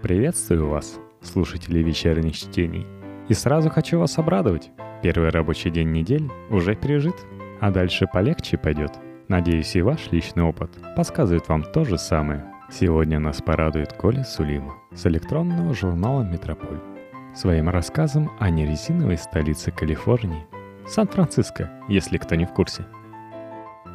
Приветствую вас, слушатели вечерних чтений. И сразу хочу вас обрадовать. Первый рабочий день недели уже пережит, а дальше полегче пойдет. Надеюсь, и ваш личный опыт подсказывает вам то же самое. Сегодня нас порадует Коля Сулима с электронного журнала «Метрополь» своим рассказом о нерезиновой столице Калифорнии – Сан-Франциско, если кто не в курсе.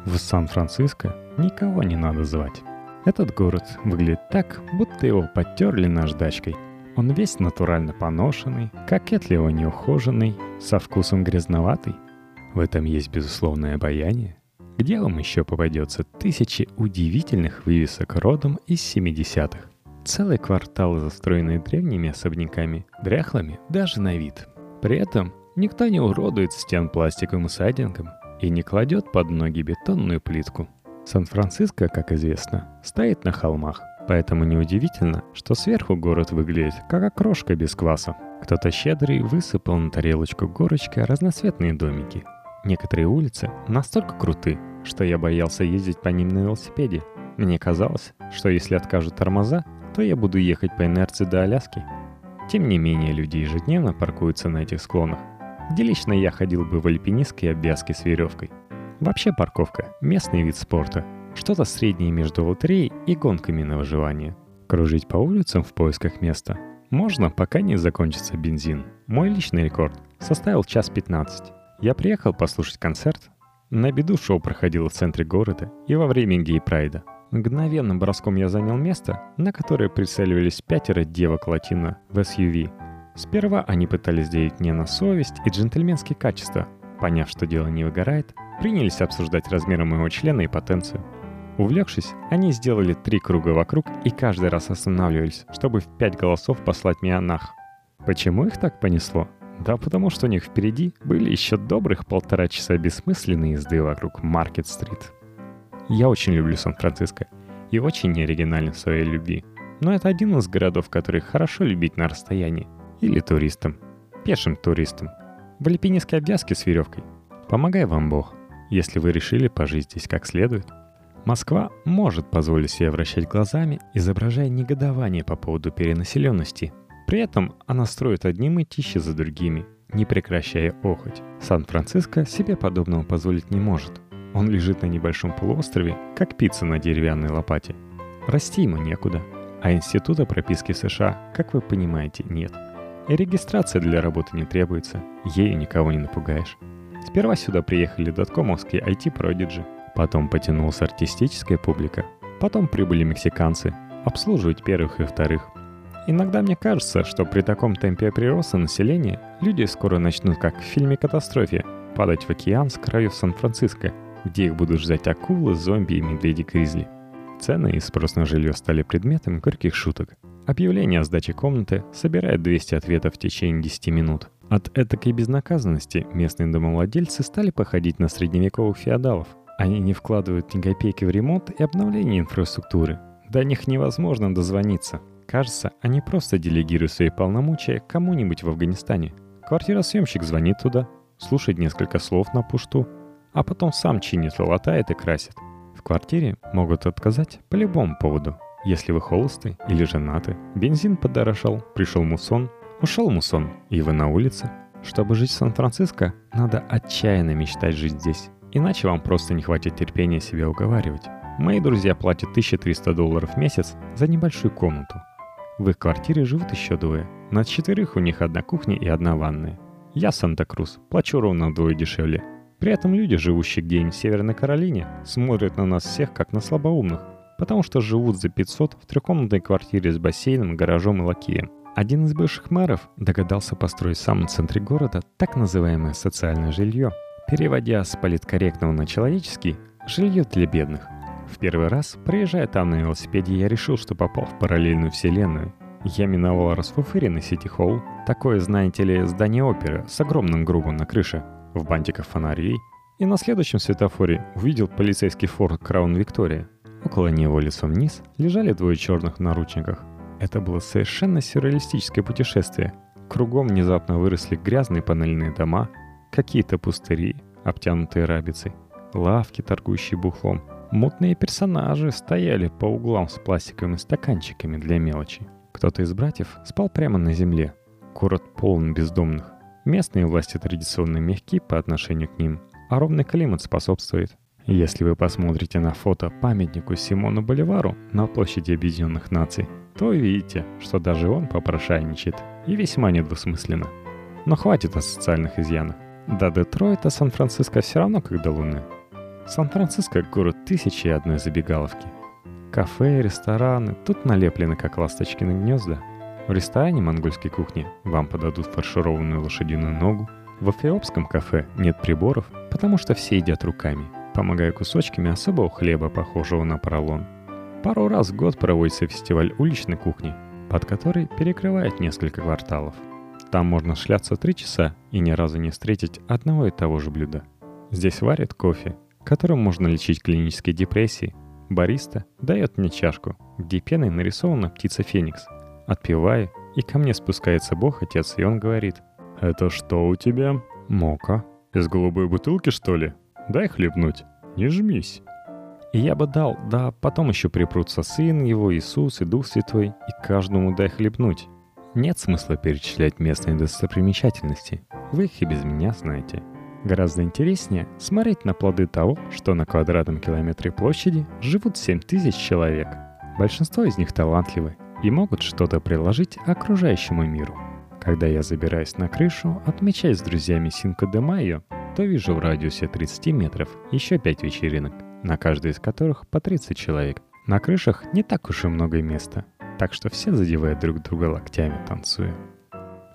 В Сан-Франциско никого не надо звать. Этот город выглядит так, будто его подтерли наждачкой. Он весь натурально поношенный, кокетливо неухоженный, со вкусом грязноватый. В этом есть безусловное обаяние. Где вам еще попадется тысячи удивительных вывесок родом из 70-х? Целые кварталы, застроенные древними особняками, дряхлыми даже на вид. При этом никто не уродует стен пластиковым сайдингом и не кладет под ноги бетонную плитку – Сан-Франциско, как известно, стоит на холмах, поэтому неудивительно, что сверху город выглядит как окрошка без кваса. Кто-то щедрый высыпал на тарелочку горочка разноцветные домики. Некоторые улицы настолько круты, что я боялся ездить по ним на велосипеде. Мне казалось, что если откажут тормоза, то я буду ехать по инерции до Аляски. Тем не менее, люди ежедневно паркуются на этих склонах, где лично я ходил бы в альпинистской обвязке с веревкой – Вообще парковка – местный вид спорта. Что-то среднее между лотереей и гонками на выживание. Кружить по улицам в поисках места можно, пока не закончится бензин. Мой личный рекорд составил час 15. Я приехал послушать концерт. На беду шоу проходило в центре города и во время гей-прайда. Мгновенным броском я занял место, на которое прицеливались пятеро девок латино в SUV. Сперва они пытались делить мне на совесть и джентльменские качества. Поняв, что дело не выгорает, принялись обсуждать размеры моего члена и потенцию. Увлекшись, они сделали три круга вокруг и каждый раз останавливались, чтобы в пять голосов послать меня нах. Почему их так понесло? Да потому что у них впереди были еще добрых полтора часа бессмысленной езды вокруг Маркет-стрит. Я очень люблю Сан-Франциско и очень неоригинален в своей любви. Но это один из городов, который хорошо любить на расстоянии. Или туристам. Пешим туристам. В альпинистской обвязке с веревкой. Помогай вам Бог если вы решили пожить здесь как следует. Москва может позволить себе вращать глазами, изображая негодование по поводу перенаселенности. При этом она строит одни мытища за другими, не прекращая охоть. Сан-Франциско себе подобного позволить не может. Он лежит на небольшом полуострове, как пицца на деревянной лопате. Расти ему некуда, а института прописки США, как вы понимаете, нет. И регистрация для работы не требуется, ею никого не напугаешь. Сперва сюда приехали доткомовские IT-продиджи, потом потянулась артистическая публика, потом прибыли мексиканцы, обслуживать первых и вторых. Иногда мне кажется, что при таком темпе прироста населения люди скоро начнут, как в фильме «Катастрофе», падать в океан с краю Сан-Франциско, где их будут ждать акулы, зомби и медведи-гризли. Цены и спрос на жилье стали предметом горьких шуток. Объявление о сдаче комнаты собирает 200 ответов в течение 10 минут. От этакой безнаказанности местные домовладельцы стали походить на средневековых феодалов. Они не вкладывают ни копейки в ремонт и обновление инфраструктуры. До них невозможно дозвониться. Кажется, они просто делегируют свои полномочия кому-нибудь в Афганистане. Квартиросъемщик звонит туда, слушает несколько слов на пушту, а потом сам чинит, латает и красит. В квартире могут отказать по любому поводу. Если вы холосты или женаты, бензин подорожал, пришел мусон, ушел мусон, и вы на улице. Чтобы жить в Сан-Франциско, надо отчаянно мечтать жить здесь. Иначе вам просто не хватит терпения себя уговаривать. Мои друзья платят 1300 долларов в месяц за небольшую комнату. В их квартире живут еще двое. На четверых у них одна кухня и одна ванная. Я Санта-Крус, плачу ровно вдвое дешевле. При этом люди, живущие где-нибудь в Северной Каролине, смотрят на нас всех как на слабоумных потому что живут за 500 в трехкомнатной квартире с бассейном, гаражом и лакеем. Один из бывших мэров догадался построить в самом центре города так называемое социальное жилье, переводя с политкорректного на человеческий «жилье для бедных». В первый раз, проезжая там на велосипеде, я решил, что попал в параллельную вселенную. Я миновал расфуфыренный Сити-Холл, такое, знаете ли, здание оперы с огромным грубом на крыше, в бантиках фонарей, и на следующем светофоре увидел полицейский форт Краун Виктория, Около него лицом вниз лежали двое черных наручниках. Это было совершенно сюрреалистическое путешествие. Кругом внезапно выросли грязные панельные дома, какие-то пустыри, обтянутые рабицей, лавки, торгующие бухлом. Мутные персонажи стояли по углам с пластиковыми стаканчиками для мелочи. Кто-то из братьев спал прямо на земле. Город полон бездомных. Местные власти традиционно мягки по отношению к ним, а ровный климат способствует. Если вы посмотрите на фото памятнику Симону Боливару на площади Объединенных Наций, то увидите, что даже он попрошайничает, и весьма недвусмысленно. Но хватит о социальных изъянах. До Детройта Сан-Франциско все равно как до Луны. Сан-Франциско — город тысячи и одной забегаловки. Кафе, рестораны тут налеплены как ласточки на гнезда. В ресторане монгольской кухни вам подадут фаршированную лошадиную ногу. В эфиопском кафе нет приборов, потому что все едят руками, помогая кусочками особого хлеба, похожего на поролон. Пару раз в год проводится фестиваль уличной кухни, под который перекрывает несколько кварталов. Там можно шляться три часа и ни разу не встретить одного и того же блюда. Здесь варят кофе, которым можно лечить клинические депрессии. Бариста дает мне чашку, где пеной нарисована птица Феникс. Отпиваю, и ко мне спускается Бог-Отец, и он говорит. «Это что у тебя?» «Мока». «Из голубой бутылки, что ли? Дай хлебнуть. Не жмись». И я бы дал, да потом еще припрутся Сын Его, Иисус и Дух Святой, и каждому дай хлебнуть. Нет смысла перечислять местные достопримечательности. Вы их и без меня знаете. Гораздо интереснее смотреть на плоды того, что на квадратном километре площади живут 7 тысяч человек. Большинство из них талантливы и могут что-то приложить окружающему миру. Когда я забираюсь на крышу, отмечая с друзьями Синко де Майо, то вижу в радиусе 30 метров еще 5 вечеринок, на каждой из которых по 30 человек. На крышах не так уж и много места, так что все задевают друг друга локтями, танцуя.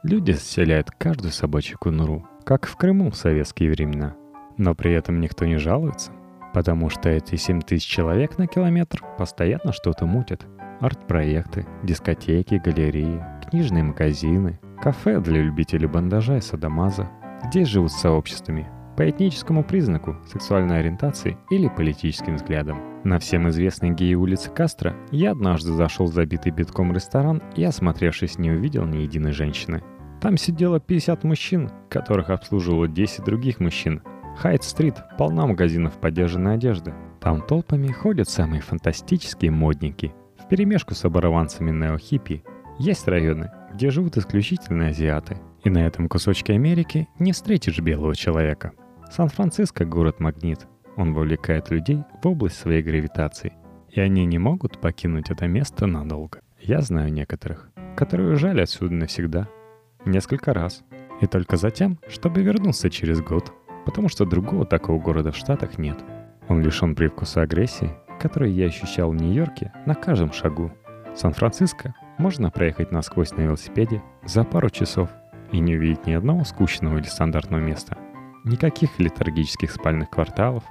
Люди заселяют каждую собачью конуру, как в Крыму в советские времена. Но при этом никто не жалуется, потому что эти 7 тысяч человек на километр постоянно что-то мутят. Арт-проекты, дискотеки, галереи, книжные магазины, кафе для любителей бандажа и садомаза. Здесь живут сообществами по этническому признаку, сексуальной ориентации или политическим взглядам. На всем известной геи улицы Кастро я однажды зашел в забитый битком ресторан и, осмотревшись, не увидел ни единой женщины. Там сидело 50 мужчин, которых обслуживало 10 других мужчин. Хайт-стрит полна магазинов подержанной одежды. Там толпами ходят самые фантастические модники. В перемешку с оборванцами неохиппи есть районы, где живут исключительно азиаты. И на этом кусочке Америки не встретишь белого человека. Сан-Франциско — город-магнит. Он вовлекает людей в область своей гравитации. И они не могут покинуть это место надолго. Я знаю некоторых, которые уезжали отсюда навсегда — Несколько раз. И только затем, чтобы вернуться через год, потому что другого такого города в Штатах нет. Он лишен привкуса агрессии, который я ощущал в Нью-Йорке на каждом шагу. Сан-Франциско можно проехать насквозь на велосипеде за пару часов и не увидеть ни одного скучного или стандартного места. Никаких литургических спальных кварталов.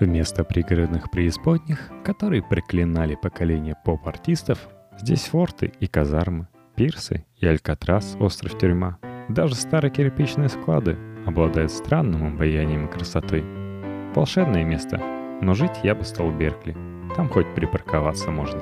Вместо пригородных преисподних, которые проклинали поколение поп-артистов, здесь форты и казармы, пирсы и Алькатрас, остров-тюрьма. Даже старые кирпичные склады обладают странным обаянием и красотой. Волшебное место, но жить я бы стал в Беркли. Там хоть припарковаться можно.